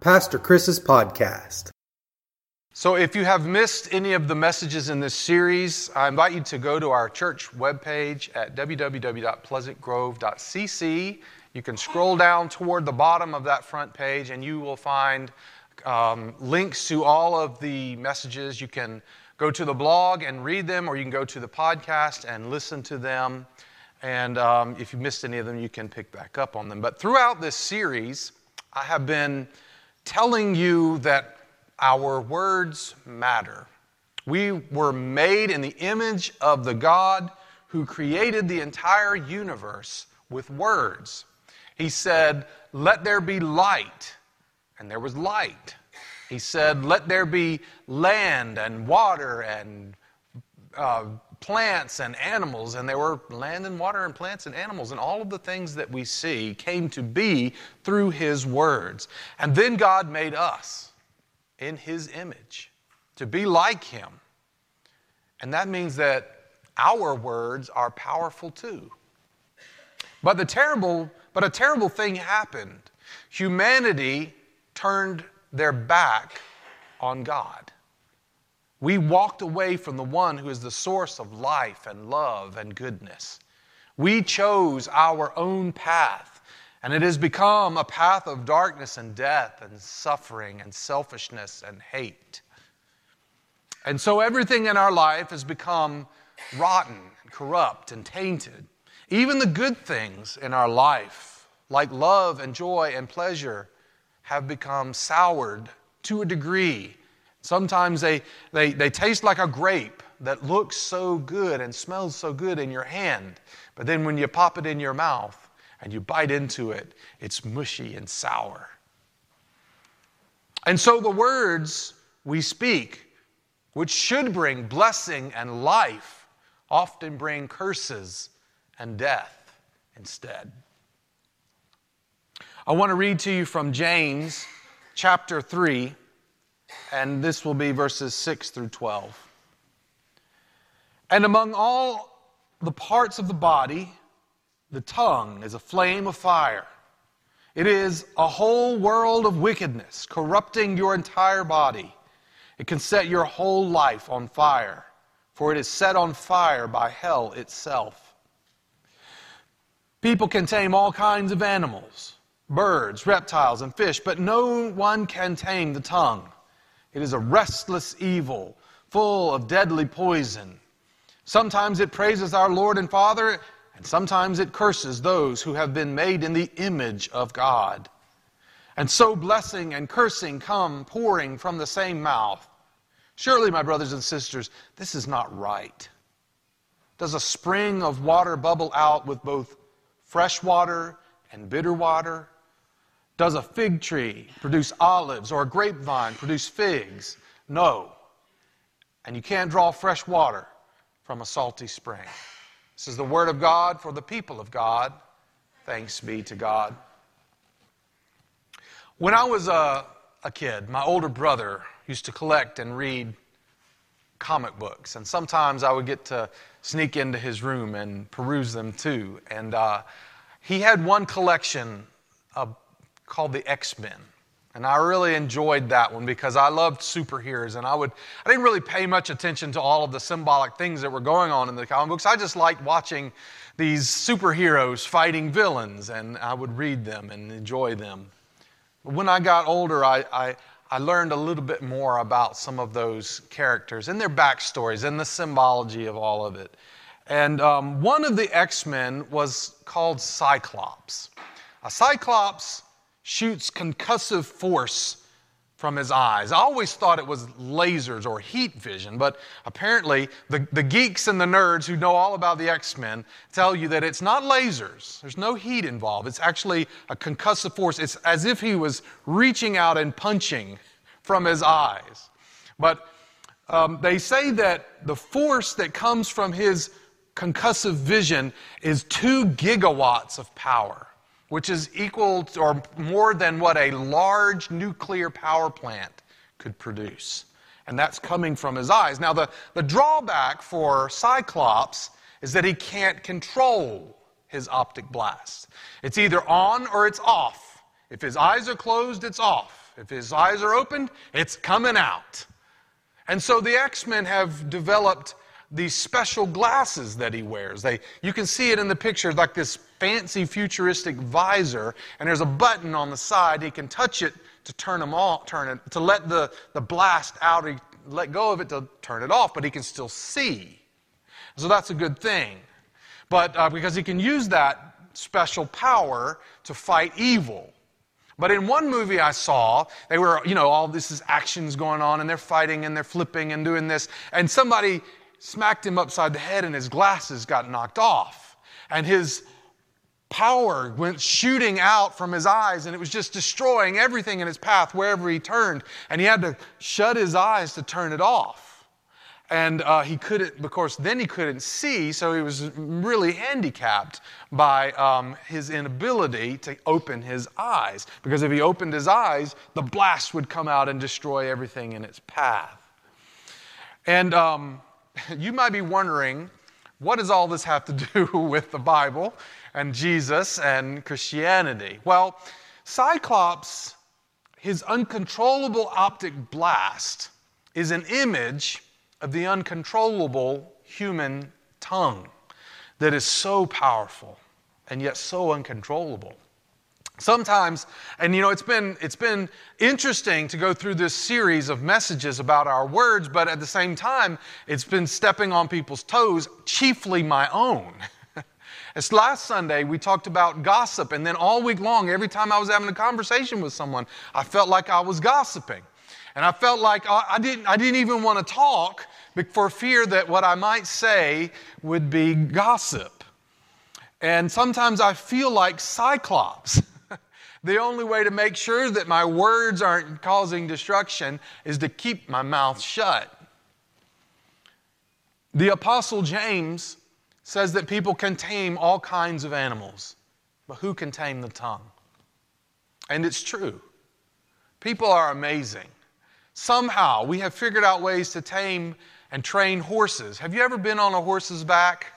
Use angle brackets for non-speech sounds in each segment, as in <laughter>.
Pastor Chris's podcast. So, if you have missed any of the messages in this series, I invite you to go to our church webpage at www.pleasantgrove.cc. You can scroll down toward the bottom of that front page and you will find um, links to all of the messages. You can go to the blog and read them, or you can go to the podcast and listen to them. And um, if you missed any of them, you can pick back up on them. But throughout this series, I have been telling you that our words matter. We were made in the image of the God who created the entire universe with words. He said, Let there be light, and there was light. He said, Let there be land and water and uh, plants and animals, and there were land and water and plants and animals, and all of the things that we see came to be through His words. And then God made us in His image to be like Him. And that means that our words are powerful too. But the terrible, but a terrible thing happened. Humanity turned their back on God. We walked away from the one who is the source of life and love and goodness. We chose our own path, and it has become a path of darkness and death and suffering and selfishness and hate. And so everything in our life has become rotten and corrupt and tainted. Even the good things in our life, like love and joy and pleasure, have become soured to a degree Sometimes they, they, they taste like a grape that looks so good and smells so good in your hand, but then when you pop it in your mouth and you bite into it, it's mushy and sour. And so the words we speak, which should bring blessing and life, often bring curses and death instead. I want to read to you from James chapter 3 and this will be verses 6 through 12. And among all the parts of the body, the tongue is a flame of fire. It is a whole world of wickedness, corrupting your entire body. It can set your whole life on fire, for it is set on fire by hell itself. People can tame all kinds of animals, birds, reptiles, and fish, but no one can tame the tongue. It is a restless evil, full of deadly poison. Sometimes it praises our Lord and Father, and sometimes it curses those who have been made in the image of God. And so blessing and cursing come pouring from the same mouth. Surely, my brothers and sisters, this is not right. Does a spring of water bubble out with both fresh water and bitter water? Does a fig tree produce olives or a grapevine produce figs? No. And you can't draw fresh water from a salty spring. This is the word of God for the people of God. Thanks be to God. When I was a, a kid, my older brother used to collect and read comic books, and sometimes I would get to sneak into his room and peruse them too. And uh, he had one collection of called the X-Men. And I really enjoyed that one because I loved superheroes and I would I didn't really pay much attention to all of the symbolic things that were going on in the comic books. I just liked watching these superheroes fighting villains and I would read them and enjoy them. But when I got older, I, I, I learned a little bit more about some of those characters and their backstories and the symbology of all of it. And um, one of the X Men was called Cyclops. A Cyclops shoots concussive force from his eyes. I always thought it was lasers or heat vision, but apparently the, the geeks and the nerds who know all about the X Men tell you that it's not lasers. There's no heat involved. It's actually a concussive force. It's as if he was reaching out and punching from his eyes. But um, they say that the force that comes from his concussive vision is two gigawatts of power which is equal to, or more than what a large nuclear power plant could produce. And that's coming from his eyes. Now, the, the drawback for Cyclops is that he can't control his optic blast. It's either on or it's off. If his eyes are closed, it's off. If his eyes are opened, it's coming out. And so the X Men have developed these special glasses that he wears. They, you can see it in the picture, like this fancy futuristic visor, and there's a button on the side. He can touch it to turn them off, turn it, to let the, the blast out, he let go of it to turn it off, but he can still see. So that's a good thing. But uh, because he can use that special power to fight evil. But in one movie I saw, they were, you know, all this is actions going on and they're fighting and they're flipping and doing this. And somebody smacked him upside the head and his glasses got knocked off. And his power went shooting out from his eyes and it was just destroying everything in his path wherever he turned. And he had to shut his eyes to turn it off and uh, he couldn't, of course, then he couldn't see, so he was really handicapped by um, his inability to open his eyes. Because if he opened his eyes, the blast would come out and destroy everything in its path. And um, <laughs> you might be wondering, what does all this have to do <laughs> with the Bible and Jesus and Christianity? Well, Cyclops, his uncontrollable optic blast, is an image of the uncontrollable human tongue that is so powerful and yet so uncontrollable. Sometimes, and you know, it's been, it's been interesting to go through this series of messages about our words, but at the same time, it's been stepping on people's toes, chiefly my own. <laughs> As last Sunday, we talked about gossip, and then all week long, every time I was having a conversation with someone, I felt like I was gossiping. And I felt like I didn't, I didn't even want to talk for fear that what I might say would be gossip. And sometimes I feel like Cyclops. <laughs> the only way to make sure that my words aren't causing destruction is to keep my mouth shut. The Apostle James says that people can tame all kinds of animals, but who can tame the tongue? And it's true. People are amazing. Somehow we have figured out ways to tame and train horses. Have you ever been on a horse's back?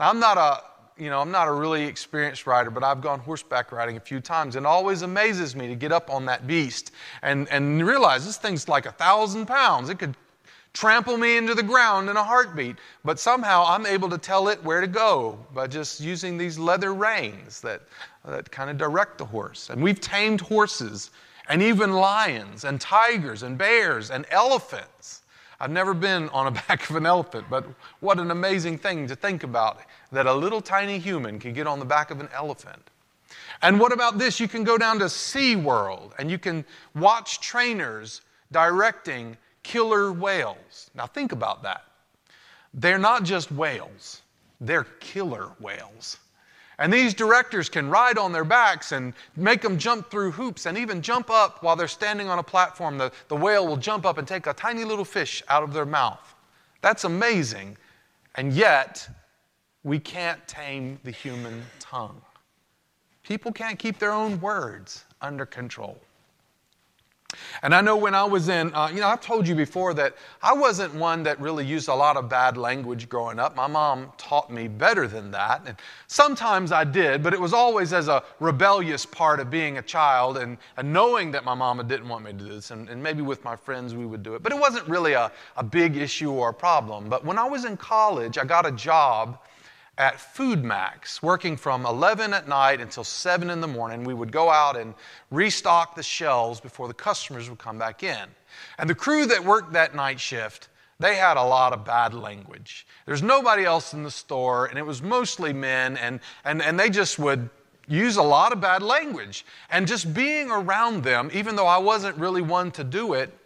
Now, I'm not a you know, I'm not a really experienced rider, but I've gone horseback riding a few times, and it always amazes me to get up on that beast and, and realize this thing's like a thousand pounds. It could trample me into the ground in a heartbeat, but somehow I'm able to tell it where to go by just using these leather reins that, that kind of direct the horse. And we've tamed horses, and even lions, and tigers, and bears, and elephants. I've never been on a <laughs> back of an elephant, but what an amazing thing to think about that a little tiny human can get on the back of an elephant. And what about this? You can go down to SeaWorld and you can watch trainers directing killer whales. Now, think about that. They're not just whales, they're killer whales. And these directors can ride on their backs and make them jump through hoops and even jump up while they're standing on a platform. The, the whale will jump up and take a tiny little fish out of their mouth. That's amazing. And yet, we can't tame the human tongue. People can't keep their own words under control. And I know when I was in, uh, you know, I've told you before that I wasn't one that really used a lot of bad language growing up. My mom taught me better than that. And sometimes I did, but it was always as a rebellious part of being a child and, and knowing that my mama didn't want me to do this. And, and maybe with my friends we would do it. But it wasn't really a, a big issue or a problem. But when I was in college, I got a job at Food Max, working from 11 at night until 7 in the morning. We would go out and restock the shelves before the customers would come back in. And the crew that worked that night shift, they had a lot of bad language. There's nobody else in the store, and it was mostly men, and, and, and they just would use a lot of bad language. And just being around them, even though I wasn't really one to do it,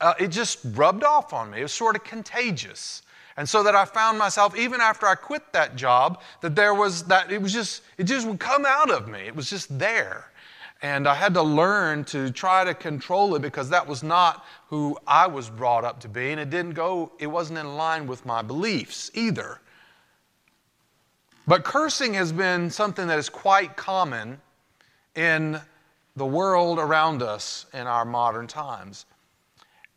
uh, it just rubbed off on me. It was sort of contagious. And so that I found myself, even after I quit that job, that there was that it was just, it just would come out of me. It was just there. And I had to learn to try to control it because that was not who I was brought up to be. And it didn't go, it wasn't in line with my beliefs either. But cursing has been something that is quite common in the world around us in our modern times.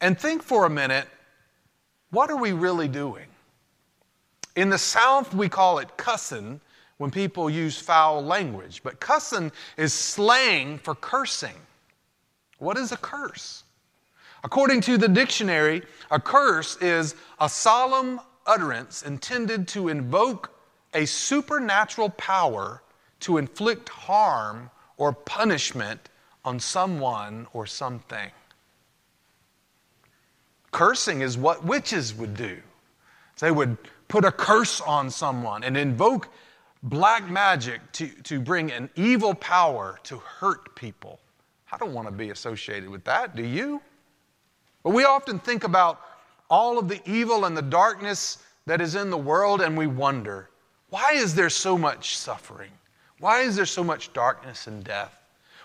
And think for a minute what are we really doing? In the South, we call it cussing. when people use foul language, but cussing is slang for cursing. What is a curse? According to the dictionary, a curse is a solemn utterance intended to invoke a supernatural power to inflict harm or punishment on someone or something. Cursing is what witches would do. They would put a curse on someone and invoke black magic to, to bring an evil power to hurt people. I don't want to be associated with that, do you? But we often think about all of the evil and the darkness that is in the world and we wonder why is there so much suffering? Why is there so much darkness and death?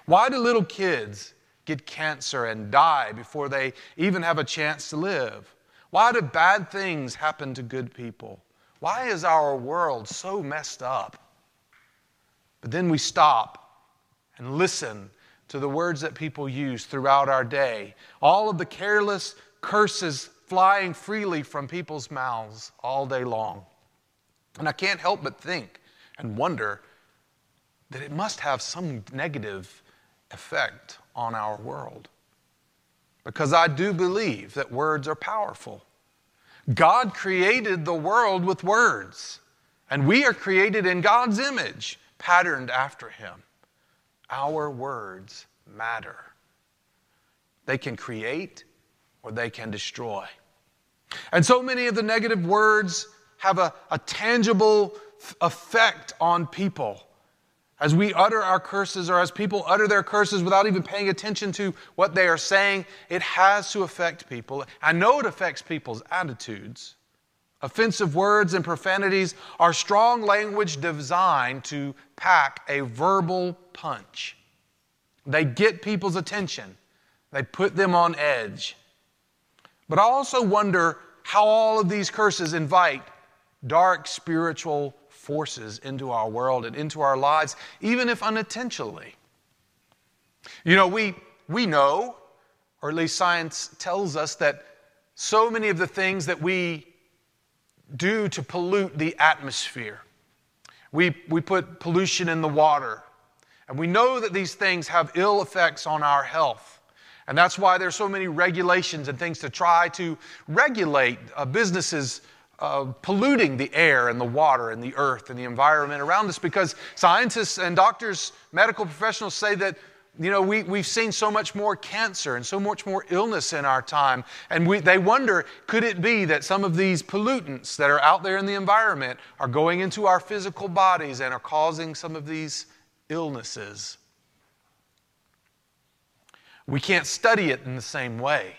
Why do little kids get cancer and die before they even have a chance to live? Why do bad things happen to good people? Why is our world so messed up? But then we stop and listen to the words that people use throughout our day. All of the careless curses flying freely from people's mouths all day long. And I can't help but think and wonder that it must have some negative effect on our world. Because I do believe that words are powerful. God created the world with words, and we are created in God's image, patterned after Him. Our words matter. They can create or they can destroy. And so many of the negative words have a, a tangible effect on people. As we utter our curses, or as people utter their curses without even paying attention to what they are saying, it has to affect people. I know it affects people's attitudes. Offensive words and profanities are strong language designed to pack a verbal punch. They get people's attention, they put them on edge. But I also wonder how all of these curses invite dark spiritual forces into our world and into our lives, even if unintentionally. You know, we, we know, or at least science tells us, that so many of the things that we do to pollute the atmosphere, we, we put pollution in the water, and we know that these things have ill effects on our health. And that's why there's so many regulations and things to try to regulate uh, businesses uh, polluting the air and the water and the earth and the environment around us because scientists and doctors, medical professionals say that you know, we, we've seen so much more cancer and so much more illness in our time. And we, they wonder could it be that some of these pollutants that are out there in the environment are going into our physical bodies and are causing some of these illnesses? We can't study it in the same way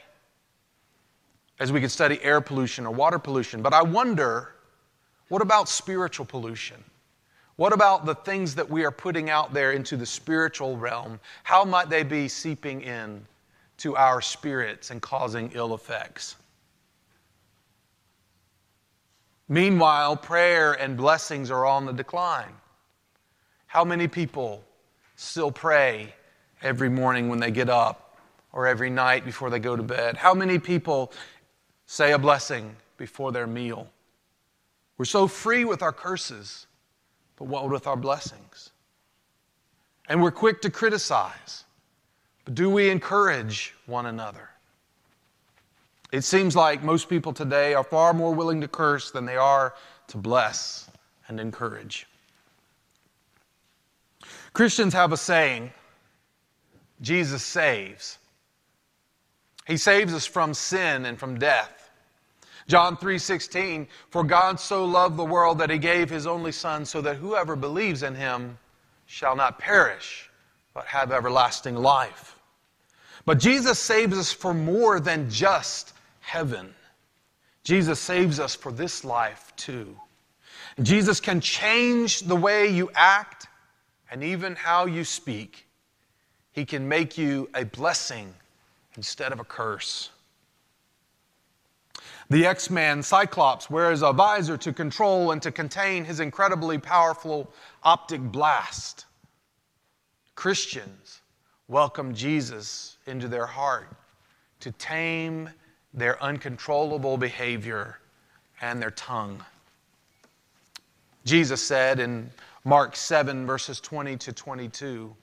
as we could study air pollution or water pollution. But I wonder what about spiritual pollution? What about the things that we are putting out there into the spiritual realm? How might they be seeping in to our spirits and causing ill effects? Meanwhile, prayer and blessings are on the decline. How many people still pray every morning when they get up or every night before they go to bed? How many people say a blessing before their meal. We're so free with our curses, but what with our blessings? And we're quick to criticize, but do we encourage one another? It seems like most people today are far more willing to curse than they are to bless and encourage. Christians have a saying Jesus saves. He saves us from sin and from death. John 3:16 For God so loved the world that he gave his only son so that whoever believes in him shall not perish but have everlasting life. But Jesus saves us for more than just heaven. Jesus saves us for this life too. Jesus can change the way you act and even how you speak. He can make you a blessing instead of a curse. The X Man Cyclops wears a visor to control and to contain his incredibly powerful optic blast. Christians welcome Jesus into their heart to tame their uncontrollable behavior and their tongue. Jesus said in Mark 7, verses 20 to 22.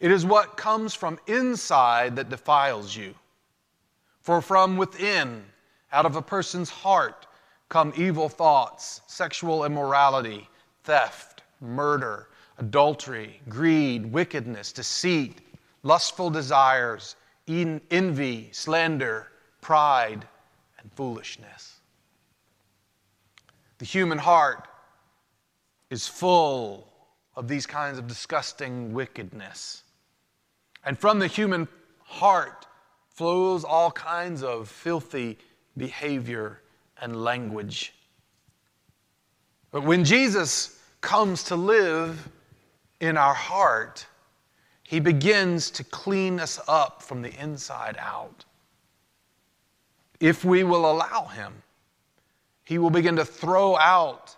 It is what comes from inside that defiles you. For from within, out of a person's heart, come evil thoughts, sexual immorality, theft, murder, adultery, greed, wickedness, deceit, lustful desires, envy, slander, pride, and foolishness. The human heart is full of these kinds of disgusting wickedness. And from the human heart flows all kinds of filthy behavior and language. But when Jesus comes to live in our heart, he begins to clean us up from the inside out. If we will allow him, he will begin to throw out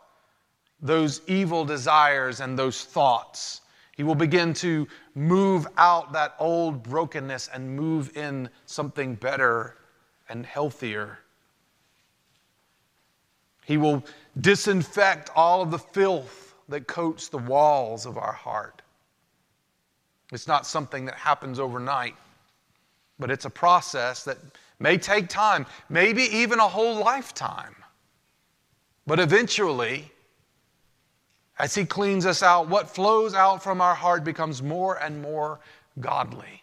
those evil desires and those thoughts. He will begin to move out that old brokenness and move in something better and healthier. He will disinfect all of the filth that coats the walls of our heart. It's not something that happens overnight, but it's a process that may take time, maybe even a whole lifetime. But eventually, as He cleans us out, what flows out from our heart becomes more and more godly,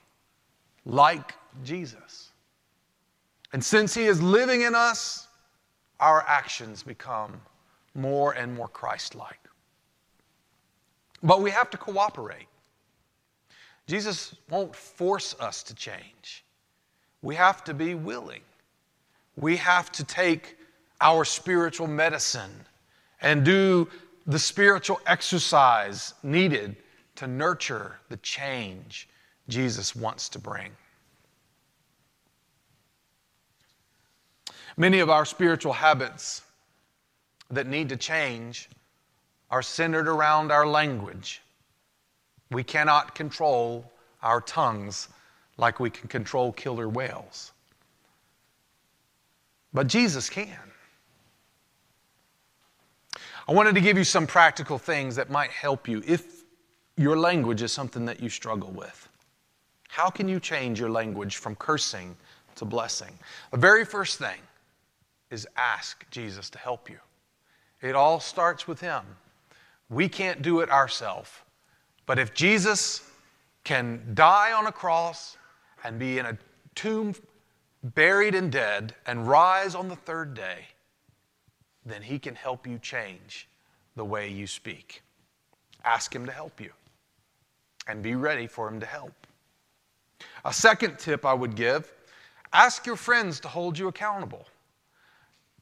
like Jesus. And since He is living in us, our actions become more and more Christ like. But we have to cooperate. Jesus won't force us to change. We have to be willing. We have to take our spiritual medicine and do the spiritual exercise needed to nurture the change Jesus wants to bring. Many of our spiritual habits that need to change are centered around our language. We cannot control our tongues like we can control killer whales. But Jesus can. I wanted to give you some practical things that might help you if your language is something that you struggle with. How can you change your language from cursing to blessing? The very first thing is ask Jesus to help you. It all starts with Him. We can't do it ourselves. But if Jesus can die on a cross and be in a tomb, buried and dead, and rise on the third day, then He can help you change the way you speak. Ask Him to help you and be ready for Him to help. A second tip I would give ask your friends to hold you accountable.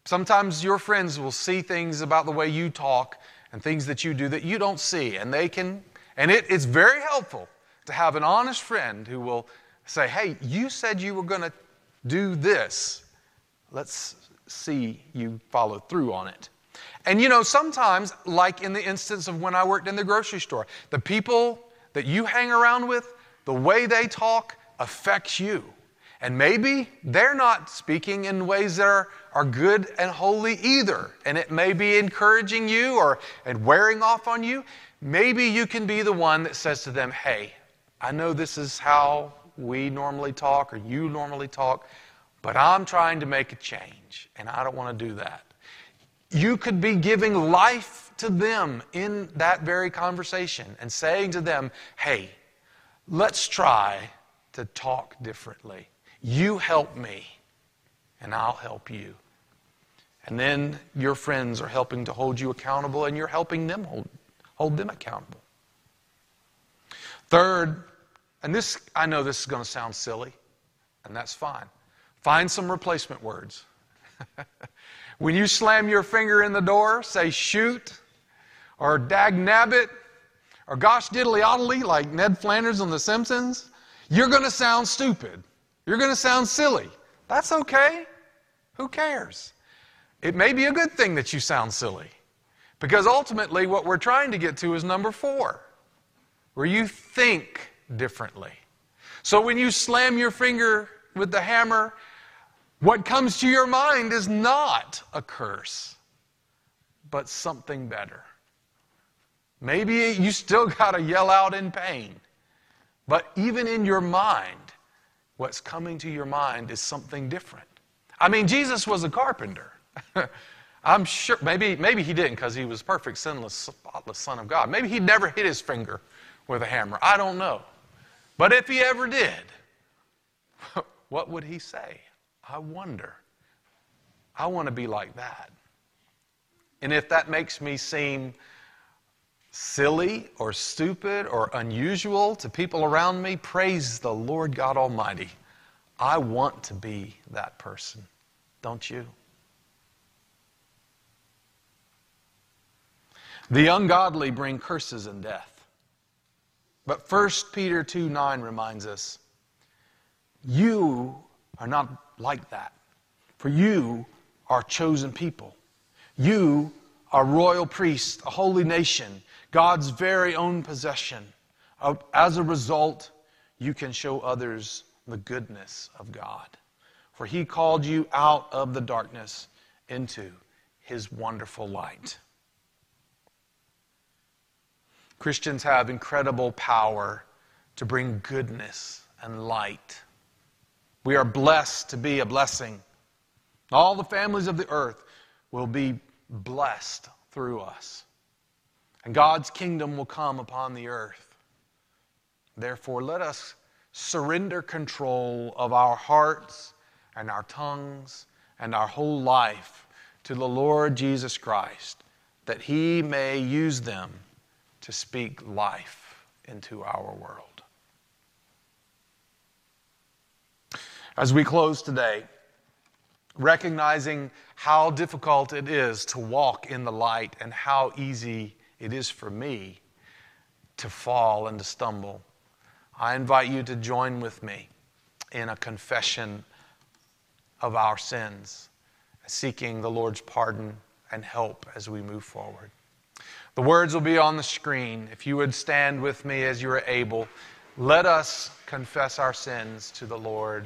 Sometimes your friends will see things about the way you talk and things that you do that you don't see, and they can, and it, it's very helpful to have an honest friend who will say, Hey, you said you were going to do this. Let's see you follow through on it. And you know, sometimes, like in the instance of when I worked in the grocery store, the people that you hang around with, the way they talk affects you. And maybe they're not speaking in ways that are, are good and holy either. And it may be encouraging you or and wearing off on you. Maybe you can be the one that says to them, Hey, I know this is how we normally talk or you normally talk, but I'm trying to make a change, and I don't want to do that. You could be giving life to them in that very conversation and saying to them, hey, let's try to talk differently. You help me, and I'll help you. And then your friends are helping to hold you accountable, and you're helping them hold, hold them accountable. Third, and this, I know this is going to sound silly, and that's fine. Find some replacement words. When you slam your finger in the door, say shoot, or dag nabbit, or gosh diddly oddly, like Ned Flanders on The Simpsons. You're going to sound stupid. You're going to sound silly. That's okay. Who cares? It may be a good thing that you sound silly. Because ultimately, what we're trying to get to is number four, where you think differently. So when you slam your finger with the hammer what comes to your mind is not a curse, but something better. Maybe you still got to yell out in pain. But even in your mind, what's coming to your mind is something different. I mean, Jesus was a carpenter. <laughs> I'm sure, maybe, maybe he didn't because he was perfect, sinless, spotless Son of God. Maybe he never hit his finger with a hammer. I don't know. But if he ever did, <laughs> what would he say? I wonder. I want to be like that. And if that makes me seem silly or stupid or unusual to people around me, praise the Lord God Almighty. I want to be that person. Don't you? The ungodly bring curses and death. But 1 Peter 2 9 reminds us you are not like that. For you are chosen people. You are royal priests, a holy nation, God's very own possession. Uh, as a result, you can show others the goodness of God. For he called you out of the darkness into his wonderful light. Christians have incredible power to bring goodness and light. We are blessed to be a blessing. All the families of the earth will be blessed through us. And God's kingdom will come upon the earth. Therefore, let us surrender control of our hearts and our tongues and our whole life to the Lord Jesus Christ, that He may use them to speak life into our world. As we close today, recognizing how difficult it is to walk in the light and how easy it is for me to fall and to stumble, I invite you to join with me in a confession of our sins, seeking the Lord's pardon and help as we move forward. The words will be on the screen. If you would stand with me as you are able, let us confess our sins to the Lord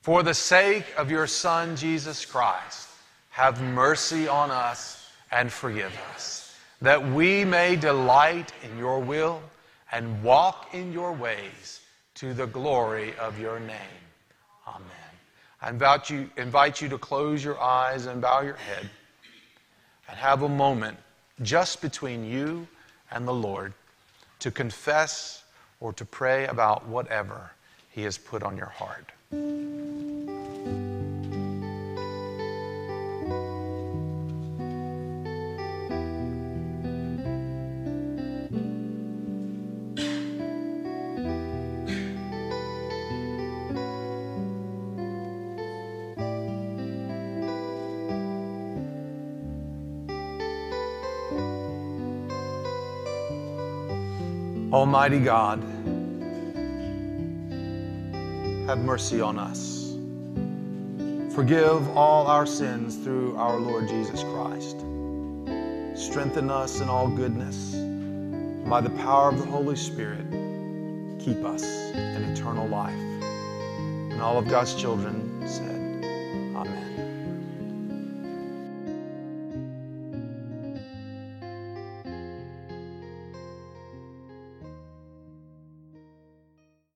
For the sake of your Son, Jesus Christ, have mercy on us and forgive us, that we may delight in your will and walk in your ways to the glory of your name. Amen. I invite you, invite you to close your eyes and bow your head and have a moment just between you and the Lord to confess or to pray about whatever He has put on your heart. Almighty God, have mercy on us. Forgive all our sins through our Lord Jesus Christ. Strengthen us in all goodness. By the power of the Holy Spirit, keep us in eternal life. And all of God's children said,